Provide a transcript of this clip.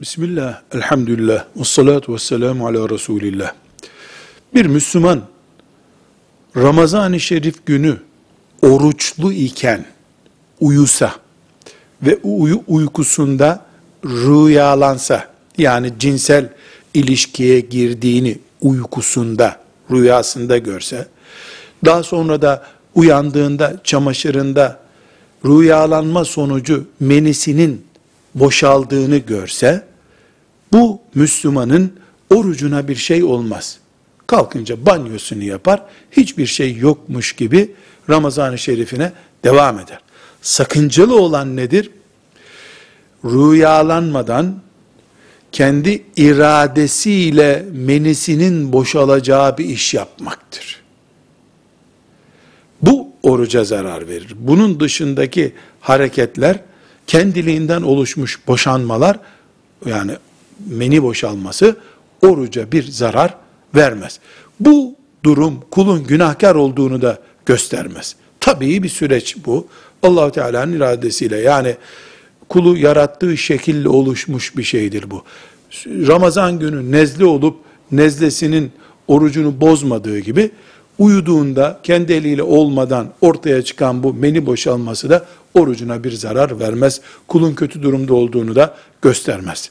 Bismillah, elhamdülillah, ve salatu ve selamu ala Resulillah. Bir Müslüman, Ramazan-ı Şerif günü oruçlu iken uyusa ve uyu, uykusunda rüyalansa, yani cinsel ilişkiye girdiğini uykusunda, rüyasında görse, daha sonra da uyandığında, çamaşırında rüyalanma sonucu menisinin boşaldığını görse, bu Müslümanın orucuna bir şey olmaz. Kalkınca banyosunu yapar, hiçbir şey yokmuş gibi Ramazan-ı Şerif'ine devam eder. Sakıncalı olan nedir? Rüyalanmadan kendi iradesiyle menisinin boşalacağı bir iş yapmaktır. Bu oruca zarar verir. Bunun dışındaki hareketler kendiliğinden oluşmuş boşanmalar yani meni boşalması oruca bir zarar vermez. Bu durum kulun günahkar olduğunu da göstermez. Tabii bir süreç bu. allah Teala'nın iradesiyle yani kulu yarattığı şekille oluşmuş bir şeydir bu. Ramazan günü nezle olup nezlesinin orucunu bozmadığı gibi uyuduğunda kendi eliyle olmadan ortaya çıkan bu meni boşalması da orucuna bir zarar vermez. Kulun kötü durumda olduğunu da göstermez.